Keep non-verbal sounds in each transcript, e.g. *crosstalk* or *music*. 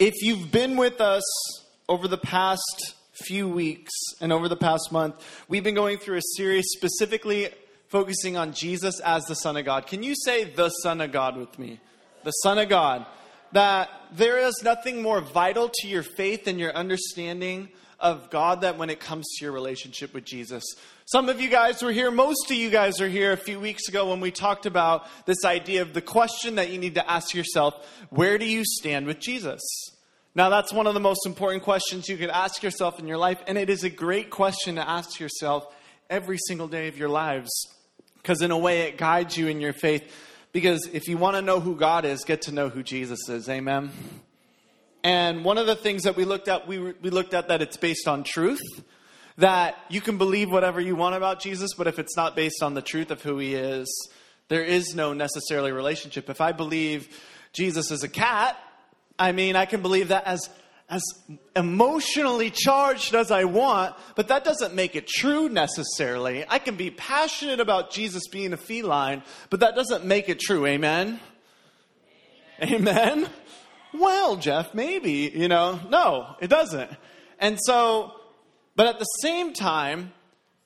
If you've been with us over the past few weeks and over the past month, we've been going through a series specifically focusing on Jesus as the Son of God. Can you say the Son of God with me? The Son of God. That there is nothing more vital to your faith and your understanding of God that when it comes to your relationship with Jesus. Some of you guys were here, most of you guys are here a few weeks ago when we talked about this idea of the question that you need to ask yourself where do you stand with Jesus? Now, that's one of the most important questions you could ask yourself in your life, and it is a great question to ask yourself every single day of your lives because, in a way, it guides you in your faith. Because if you want to know who God is, get to know who Jesus is. Amen. And one of the things that we looked at, we, we looked at that it's based on truth. That you can believe whatever you want about Jesus, but if it's not based on the truth of who he is, there is no necessarily relationship. If I believe Jesus is a cat, I mean, I can believe that as as emotionally charged as I want, but that doesn't make it true necessarily. I can be passionate about Jesus being a feline, but that doesn't make it true. Amen? Amen? Amen? Well, Jeff, maybe, you know. No, it doesn't. And so, but at the same time,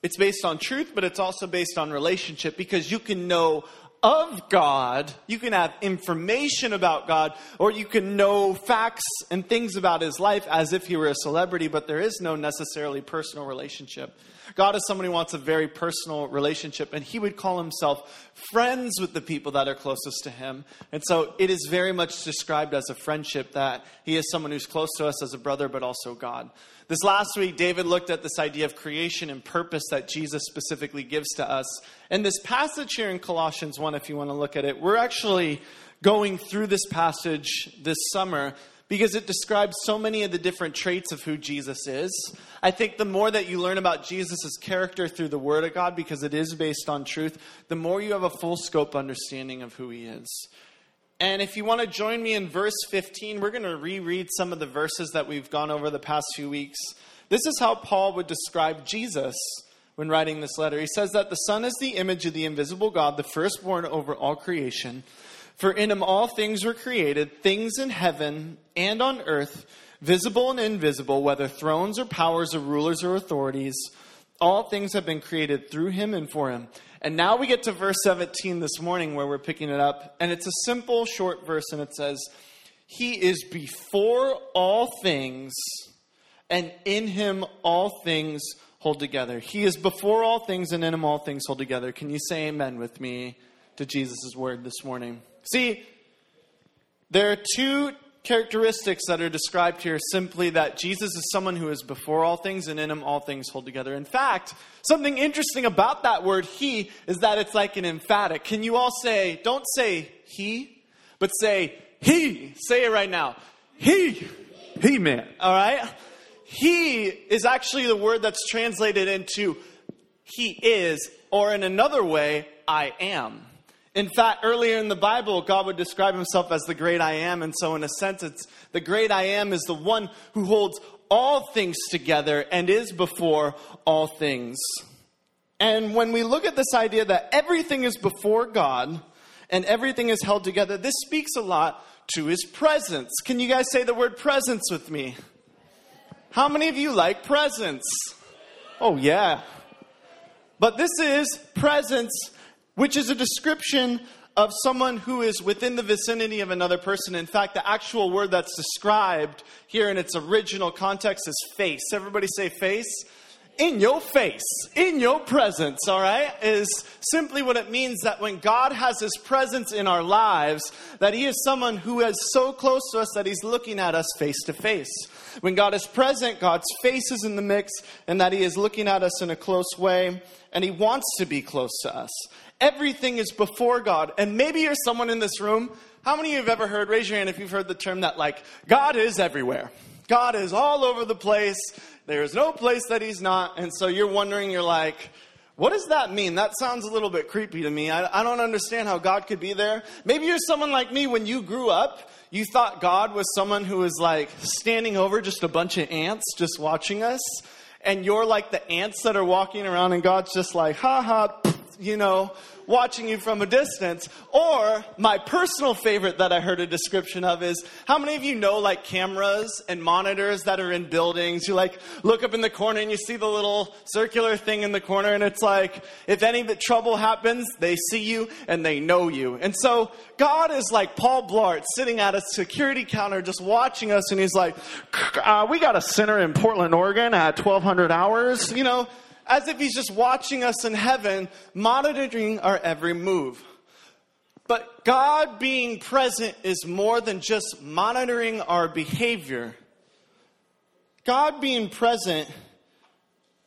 it's based on truth, but it's also based on relationship because you can know of God, you can have information about God, or you can know facts and things about his life as if he were a celebrity, but there is no necessarily personal relationship. God is someone who wants a very personal relationship, and he would call himself friends with the people that are closest to him. And so it is very much described as a friendship that he is someone who's close to us as a brother, but also God. This last week, David looked at this idea of creation and purpose that Jesus specifically gives to us. And this passage here in Colossians 1, if you want to look at it, we're actually going through this passage this summer because it describes so many of the different traits of who Jesus is. I think the more that you learn about Jesus' character through the Word of God, because it is based on truth, the more you have a full scope understanding of who He is. And if you want to join me in verse 15, we're going to reread some of the verses that we've gone over the past few weeks. This is how Paul would describe Jesus when writing this letter. He says that the Son is the image of the invisible God, the firstborn over all creation. For in him all things were created, things in heaven and on earth, visible and invisible, whether thrones or powers or rulers or authorities. All things have been created through him and for him. And now we get to verse 17 this morning where we're picking it up. And it's a simple, short verse, and it says, He is before all things, and in him all things hold together. He is before all things, and in him all things hold together. Can you say amen with me to Jesus' word this morning? See, there are two characteristics that are described here simply that Jesus is someone who is before all things and in him all things hold together. In fact, something interesting about that word he is that it's like an emphatic. Can you all say, don't say he, but say he. Say it right now. He. He man. All right? He is actually the word that's translated into he is, or in another way, I am. In fact, earlier in the Bible, God would describe himself as the great I am. And so, in a sense, it's the great I am is the one who holds all things together and is before all things. And when we look at this idea that everything is before God and everything is held together, this speaks a lot to his presence. Can you guys say the word presence with me? How many of you like presence? Oh, yeah. But this is presence which is a description of someone who is within the vicinity of another person. In fact, the actual word that's described here in its original context is face. Everybody say face. In your face, in your presence, all right, is simply what it means that when God has His presence in our lives, that He is someone who is so close to us that He's looking at us face to face. When God is present, God's face is in the mix, and that He is looking at us in a close way, and He wants to be close to us. Everything is before God. And maybe you're someone in this room. How many of you have ever heard, raise your hand if you've heard the term that, like, God is everywhere. God is all over the place. There's no place that He's not. And so you're wondering, you're like, what does that mean? That sounds a little bit creepy to me. I, I, don't understand how God could be there. Maybe you're someone like me when you grew up, you thought God was someone who was like standing over just a bunch of ants just watching us. And you're like the ants that are walking around, and God's just like, ha ha, you know, watching you from a distance. Or my personal favorite that I heard a description of is how many of you know like cameras and monitors that are in buildings? You like look up in the corner and you see the little circular thing in the corner and it's like if any trouble happens, they see you and they know you. And so God is like Paul Blart sitting at a security counter just watching us and he's like, uh, we got a center in Portland, Oregon at 1200 hours, you know, as if he's just watching us in heaven, monitoring our every move. But God being present is more than just monitoring our behavior. God being present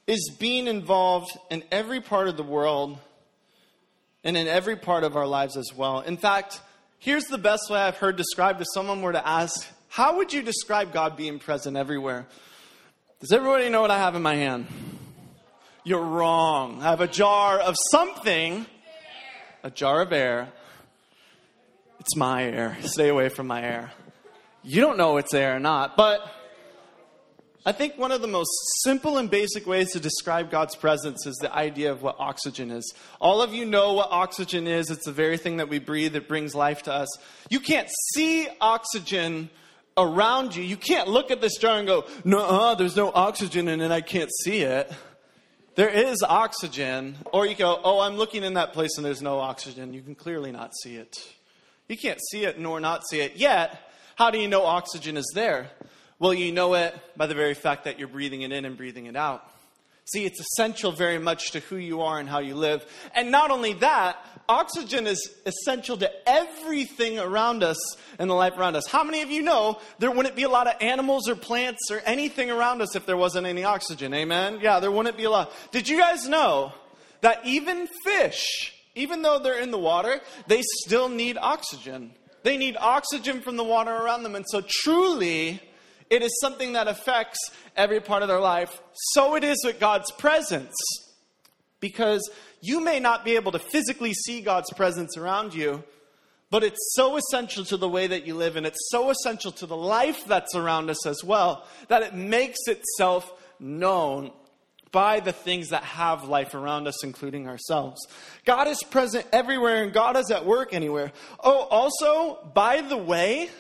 is being involved in every part of the world and in every part of our lives as well. In fact, here's the best way I've heard described if someone were to ask, How would you describe God being present everywhere? Does everybody know what I have in my hand? You're wrong. I have a jar of something, a jar of air. It's my air. Stay away from my air. You don't know it's air or not, but I think one of the most simple and basic ways to describe God's presence is the idea of what oxygen is. All of you know what oxygen is. It's the very thing that we breathe that brings life to us. You can't see oxygen around you. You can't look at this jar and go, no, there's no oxygen in it. I can't see it there is oxygen, or you go, oh, I'm looking in that place and there's no oxygen. You can clearly not see it. You can't see it nor not see it. Yet, how do you know oxygen is there? Well, you know it by the very fact that you're breathing it in and breathing it out. See, it's essential very much to who you are and how you live. And not only that, oxygen is essential to everything around us and the life around us. How many of you know there wouldn't be a lot of animals or plants or anything around us if there wasn't any oxygen? Amen? Yeah, there wouldn't be a lot. Did you guys know that even fish, even though they're in the water, they still need oxygen? They need oxygen from the water around them. And so, truly, it is something that affects every part of their life. So it is with God's presence. Because you may not be able to physically see God's presence around you, but it's so essential to the way that you live, and it's so essential to the life that's around us as well, that it makes itself known by the things that have life around us, including ourselves. God is present everywhere, and God is at work anywhere. Oh, also, by the way,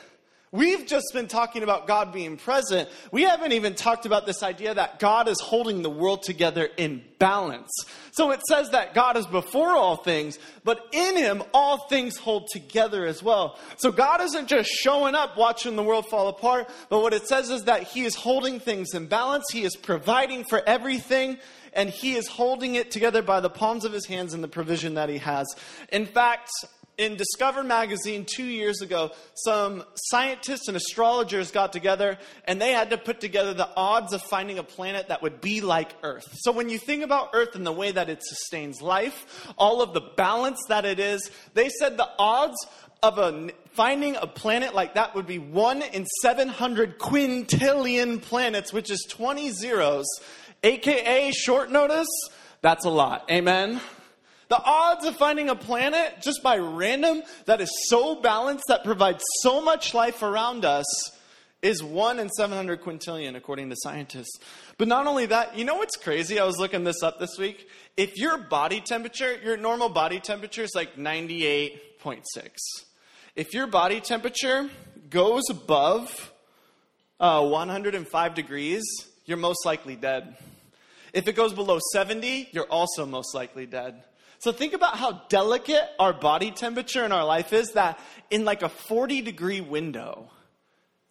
We've just been talking about God being present. We haven't even talked about this idea that God is holding the world together in balance. So it says that God is before all things, but in him all things hold together as well. So God isn't just showing up watching the world fall apart, but what it says is that he is holding things in balance. He is providing for everything and he is holding it together by the palms of his hands and the provision that he has. In fact, in Discover magazine two years ago, some scientists and astrologers got together and they had to put together the odds of finding a planet that would be like Earth. So, when you think about Earth and the way that it sustains life, all of the balance that it is, they said the odds of a, finding a planet like that would be 1 in 700 quintillion planets, which is 20 zeros, aka short notice. That's a lot. Amen? The odds of finding a planet just by random that is so balanced that provides so much life around us is 1 in 700 quintillion, according to scientists. But not only that, you know what's crazy? I was looking this up this week. If your body temperature, your normal body temperature is like 98.6. If your body temperature goes above uh, 105 degrees, you're most likely dead. If it goes below 70, you're also most likely dead. So think about how delicate our body temperature in our life is that in like a 40 degree window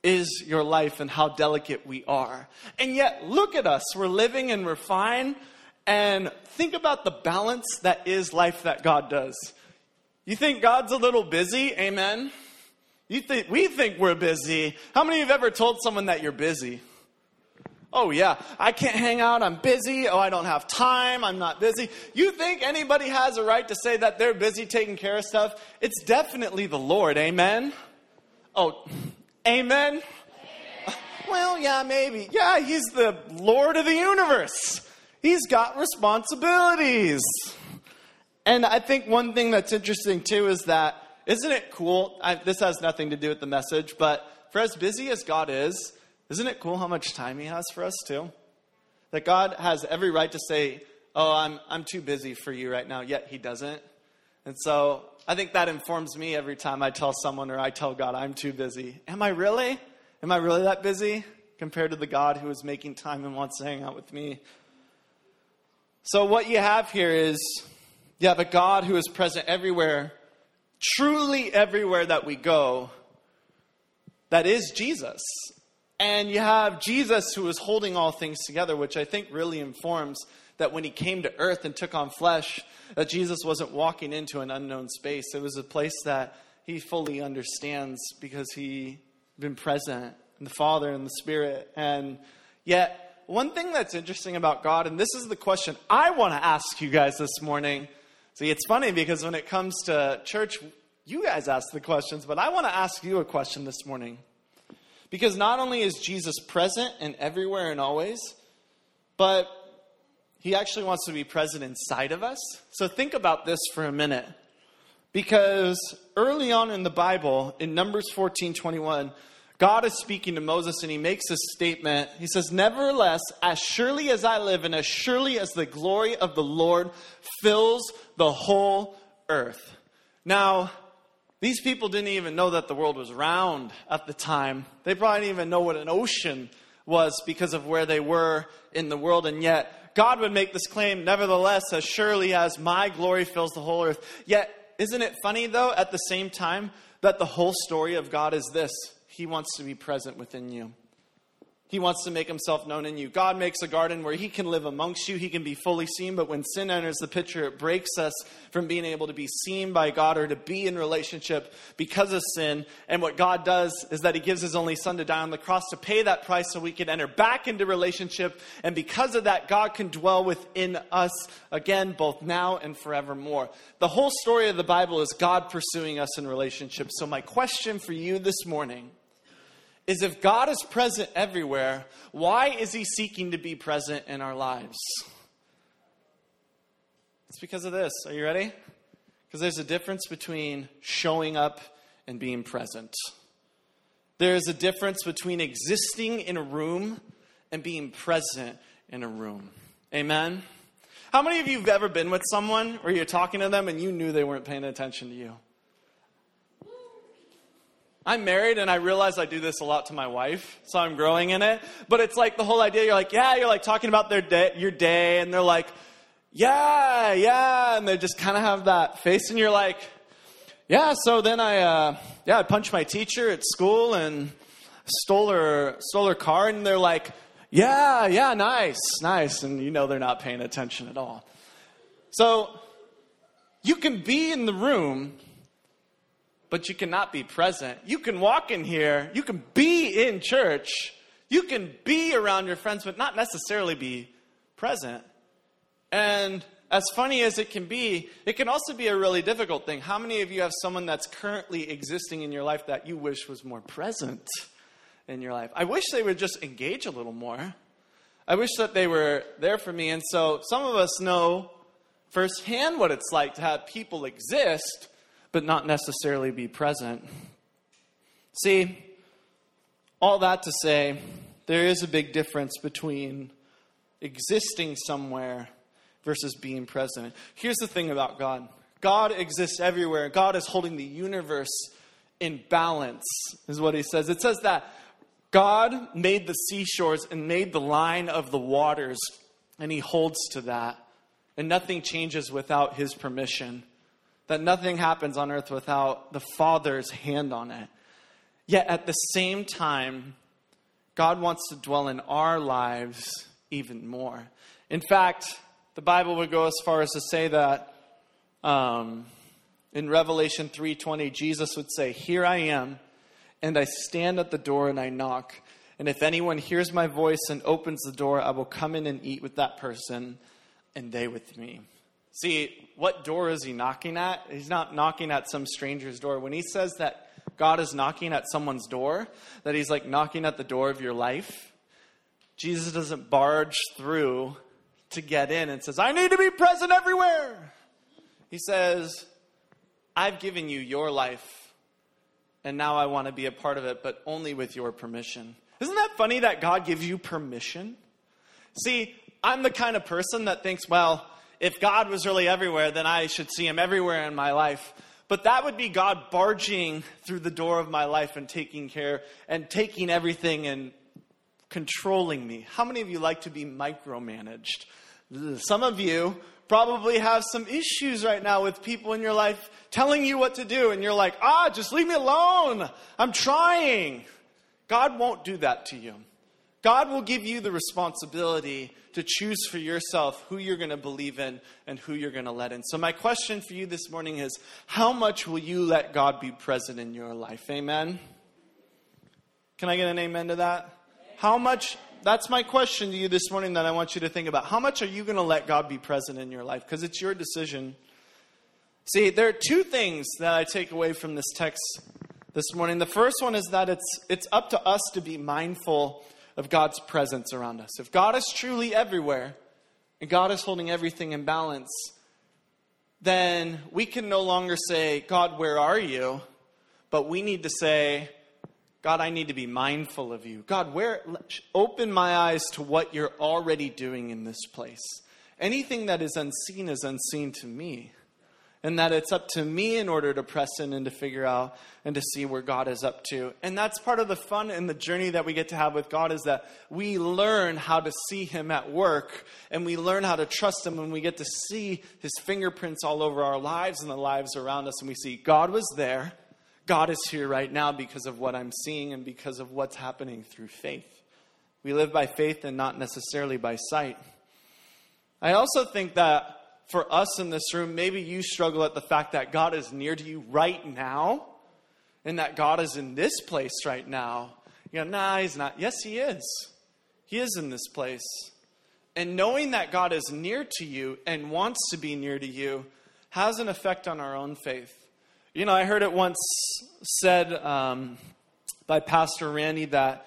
is your life and how delicate we are. And yet, look at us. We're living and we're fine. And think about the balance that is life that God does. You think God's a little busy? Amen. You think we think we're busy. How many of you have ever told someone that you're busy? Oh, yeah, I can't hang out. I'm busy. Oh, I don't have time. I'm not busy. You think anybody has a right to say that they're busy taking care of stuff? It's definitely the Lord. Amen? Oh, amen? amen. Well, yeah, maybe. Yeah, He's the Lord of the universe. He's got responsibilities. And I think one thing that's interesting too is that, isn't it cool? I, this has nothing to do with the message, but for as busy as God is, isn't it cool how much time He has for us, too? That God has every right to say, Oh, I'm, I'm too busy for you right now, yet He doesn't. And so I think that informs me every time I tell someone or I tell God I'm too busy. Am I really? Am I really that busy compared to the God who is making time and wants to hang out with me? So, what you have here is you have a God who is present everywhere, truly everywhere that we go, that is Jesus. And you have Jesus who is holding all things together, which I think really informs that when he came to earth and took on flesh, that Jesus wasn't walking into an unknown space. It was a place that he fully understands because he been present in the Father and the Spirit. And yet, one thing that's interesting about God, and this is the question I want to ask you guys this morning. See, it's funny because when it comes to church, you guys ask the questions, but I want to ask you a question this morning. Because not only is Jesus present and everywhere and always, but he actually wants to be present inside of us. So think about this for a minute. Because early on in the Bible, in Numbers 14 21, God is speaking to Moses and he makes a statement. He says, Nevertheless, as surely as I live and as surely as the glory of the Lord fills the whole earth. Now, these people didn't even know that the world was round at the time. They probably didn't even know what an ocean was because of where they were in the world. And yet, God would make this claim, nevertheless, as surely as my glory fills the whole earth. Yet, isn't it funny, though, at the same time, that the whole story of God is this He wants to be present within you. He wants to make himself known in you. God makes a garden where he can live amongst you. He can be fully seen, but when sin enters the picture, it breaks us from being able to be seen by God or to be in relationship because of sin. And what God does is that he gives his only son to die on the cross to pay that price so we can enter back into relationship. And because of that, God can dwell within us again, both now and forevermore. The whole story of the Bible is God pursuing us in relationship. So my question for you this morning is if God is present everywhere, why is he seeking to be present in our lives? It's because of this. Are you ready? Because there's a difference between showing up and being present. There's a difference between existing in a room and being present in a room. Amen? How many of you have ever been with someone where you're talking to them and you knew they weren't paying attention to you? I'm married and I realize I do this a lot to my wife, so I'm growing in it. But it's like the whole idea you're like, yeah, you're like talking about their day, your day, and they're like, yeah, yeah, and they just kind of have that face, and you're like, yeah, so then I, uh, yeah, I punched my teacher at school and stole her, stole her car, and they're like, yeah, yeah, nice, nice, and you know they're not paying attention at all. So you can be in the room but you cannot be present. You can walk in here, you can be in church, you can be around your friends, but not necessarily be present. And as funny as it can be, it can also be a really difficult thing. How many of you have someone that's currently existing in your life that you wish was more present in your life? I wish they would just engage a little more. I wish that they were there for me. And so some of us know firsthand what it's like to have people exist but not necessarily be present. See, all that to say, there is a big difference between existing somewhere versus being present. Here's the thing about God God exists everywhere, God is holding the universe in balance, is what he says. It says that God made the seashores and made the line of the waters, and he holds to that. And nothing changes without his permission that nothing happens on earth without the Father's hand on it. Yet at the same time, God wants to dwell in our lives even more. In fact, the Bible would go as far as to say that um, in Revelation 3:20, Jesus would say, "Here I am, and I stand at the door and I knock. And if anyone hears my voice and opens the door, I will come in and eat with that person, and they with me." See, what door is he knocking at? He's not knocking at some stranger's door. When he says that God is knocking at someone's door, that he's like knocking at the door of your life, Jesus doesn't barge through to get in and says, I need to be present everywhere. He says, I've given you your life, and now I want to be a part of it, but only with your permission. Isn't that funny that God gives you permission? See, I'm the kind of person that thinks, well, if God was really everywhere, then I should see him everywhere in my life. But that would be God barging through the door of my life and taking care and taking everything and controlling me. How many of you like to be micromanaged? Some of you probably have some issues right now with people in your life telling you what to do, and you're like, ah, just leave me alone. I'm trying. God won't do that to you. God will give you the responsibility to choose for yourself who you're going to believe in and who you're going to let in. So, my question for you this morning is how much will you let God be present in your life? Amen? Can I get an amen to that? How much, that's my question to you this morning that I want you to think about. How much are you going to let God be present in your life? Because it's your decision. See, there are two things that I take away from this text this morning. The first one is that it's, it's up to us to be mindful of God's presence around us. If God is truly everywhere and God is holding everything in balance, then we can no longer say, God, where are you? But we need to say, God, I need to be mindful of you. God, where open my eyes to what you're already doing in this place. Anything that is unseen is unseen to me. And that it's up to me in order to press in and to figure out and to see where God is up to. And that's part of the fun and the journey that we get to have with God is that we learn how to see Him at work and we learn how to trust Him and we get to see His fingerprints all over our lives and the lives around us. And we see God was there God is here right now because of what I'm seeing and because of what's happening through faith. We live by faith and not necessarily by sight. I also think that for us in this room, maybe you struggle at the fact that God is near to you right now and that God is in this place right now. You go, nah, he's not. Yes, he is. He is in this place. And knowing that God is near to you and wants to be near to you has an effect on our own faith. You know, I heard it once said um, by Pastor Randy that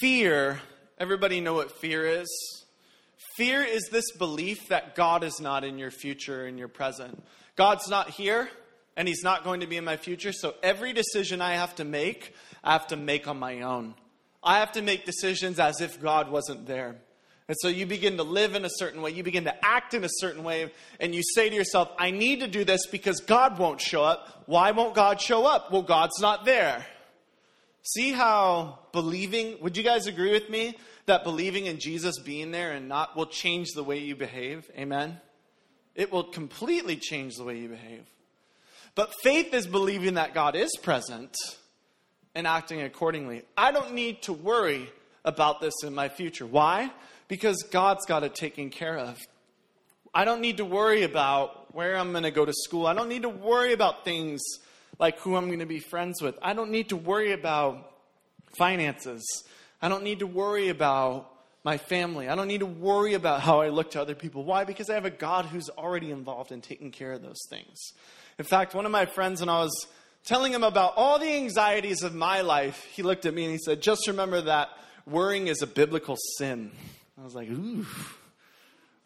fear, everybody know what fear is? Fear is this belief that God is not in your future, in your present. God's not here, and He's not going to be in my future, so every decision I have to make, I have to make on my own. I have to make decisions as if God wasn't there. And so you begin to live in a certain way, you begin to act in a certain way, and you say to yourself, I need to do this because God won't show up. Why won't God show up? Well, God's not there. See how believing, would you guys agree with me that believing in Jesus being there and not will change the way you behave? Amen? It will completely change the way you behave. But faith is believing that God is present and acting accordingly. I don't need to worry about this in my future. Why? because God's got it taken care of. I don't need to worry about where I'm going to go to school. I don't need to worry about things like who I'm going to be friends with. I don't need to worry about finances. I don't need to worry about my family. I don't need to worry about how I look to other people. Why? Because I have a God who's already involved in taking care of those things. In fact, one of my friends, when I was telling him about all the anxieties of my life, he looked at me and he said, Just remember that worrying is a biblical sin. I was like, ooh.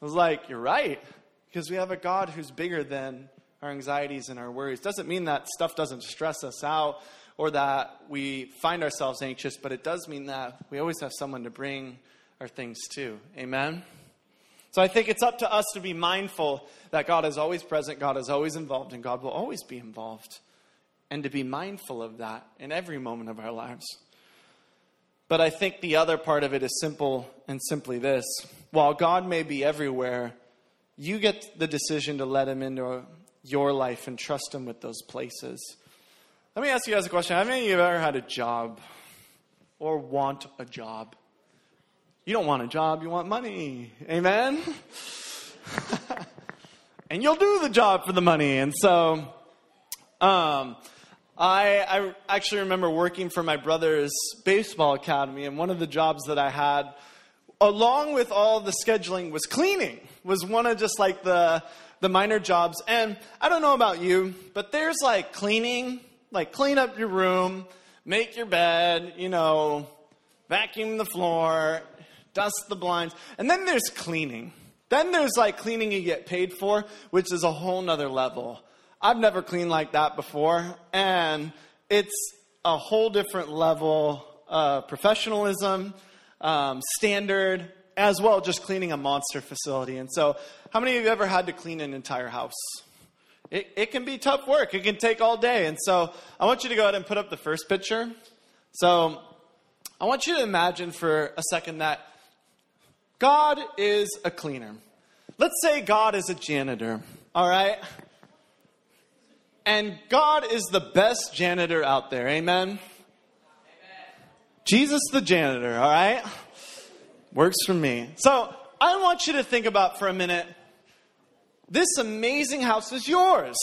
I was like, you're right. Because we have a God who's bigger than our anxieties and our worries. Doesn't mean that stuff doesn't stress us out or that we find ourselves anxious, but it does mean that we always have someone to bring our things to. Amen? So I think it's up to us to be mindful that God is always present, God is always involved, and God will always be involved. And to be mindful of that in every moment of our lives. But I think the other part of it is simple and simply this while God may be everywhere, you get the decision to let Him into your life and trust Him with those places. Let me ask you guys a question. How many of you have ever had a job or want a job? You don't want a job, you want money. Amen? *laughs* and you'll do the job for the money. And so, um, I, I actually remember working for my brother's baseball academy, and one of the jobs that I had, along with all the scheduling, was cleaning. Was one of just like the the minor jobs. And I don't know about you, but there's like cleaning, like clean up your room, make your bed, you know, vacuum the floor, dust the blinds, and then there's cleaning. Then there's like cleaning you get paid for, which is a whole nother level. I've never cleaned like that before, and it's a whole different level of professionalism, um, standard, as well just cleaning a monster facility. And so, how many of you ever had to clean an entire house? It, it can be tough work. It can take all day. And so, I want you to go ahead and put up the first picture. So, I want you to imagine for a second that God is a cleaner. Let's say God is a janitor, all right? And God is the best janitor out there, amen? amen? Jesus the janitor, all right? Works for me. So I want you to think about for a minute this amazing house is yours.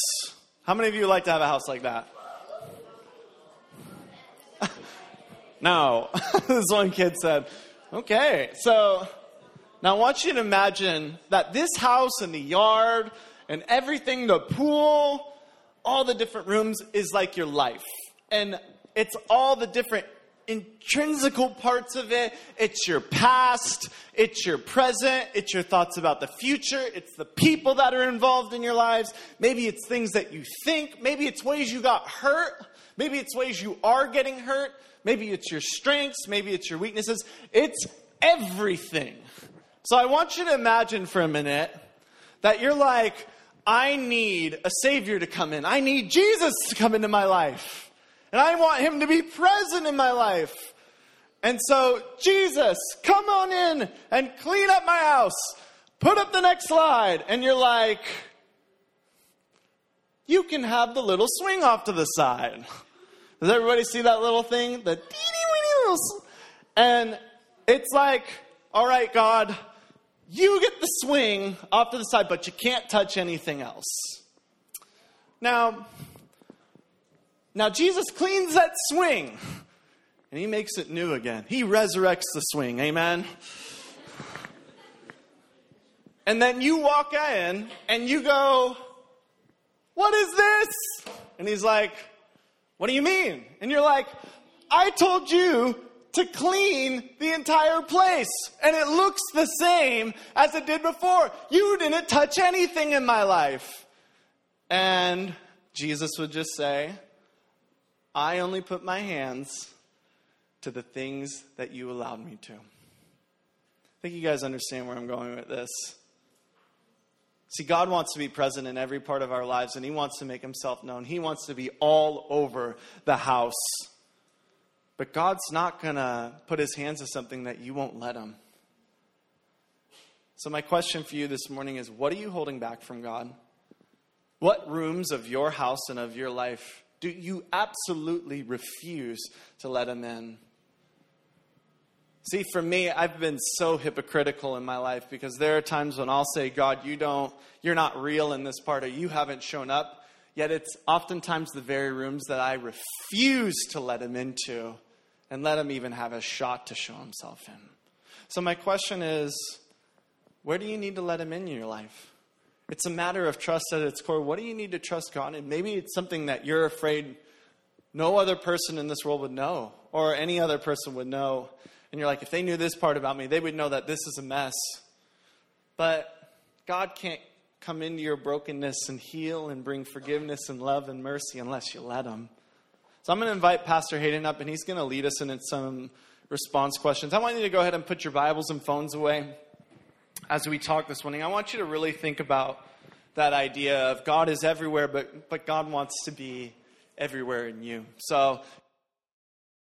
How many of you like to have a house like that? *laughs* no. *laughs* this one kid said, okay. So now I want you to imagine that this house and the yard and everything, the pool, all the different rooms is like your life. And it's all the different intrinsical parts of it. It's your past, it's your present, it's your thoughts about the future, it's the people that are involved in your lives. Maybe it's things that you think, maybe it's ways you got hurt, maybe it's ways you are getting hurt, maybe it's your strengths, maybe it's your weaknesses. It's everything. So I want you to imagine for a minute that you're like, I need a Savior to come in. I need Jesus to come into my life. And I want Him to be present in my life. And so, Jesus, come on in and clean up my house. Put up the next slide. And you're like, you can have the little swing off to the side. Does everybody see that little thing? The and it's like, all right, God, you get the swing off to the side, but you can't touch anything else. Now, now Jesus cleans that swing and he makes it new again. He resurrects the swing. Amen. And then you walk in and you go, What is this? And he's like, What do you mean? And you're like, I told you to clean the entire place. And it looks the same as it did before. You didn't touch anything in my life. And Jesus would just say, I only put my hands to the things that you allowed me to. I think you guys understand where I'm going with this. See, God wants to be present in every part of our lives, and He wants to make Himself known. He wants to be all over the house. But God's not going to put his hands to something that you won't let him. So, my question for you this morning is what are you holding back from God? What rooms of your house and of your life do you absolutely refuse to let him in? See, for me, I've been so hypocritical in my life because there are times when I'll say, God, you don't, you're not real in this part, or you haven't shown up. Yet it's oftentimes the very rooms that I refuse to let him into and let him even have a shot to show himself in. So, my question is where do you need to let him in your life? It's a matter of trust at its core. What do you need to trust God in? Maybe it's something that you're afraid no other person in this world would know, or any other person would know. And you're like, if they knew this part about me, they would know that this is a mess. But God can't come into your brokenness and heal and bring forgiveness and love and mercy unless you let Him. So I'm going to invite Pastor Hayden up, and he's going to lead us in some response questions. I want you to go ahead and put your Bibles and phones away as we talk this morning. I want you to really think about that idea of God is everywhere, but, but God wants to be everywhere in you. So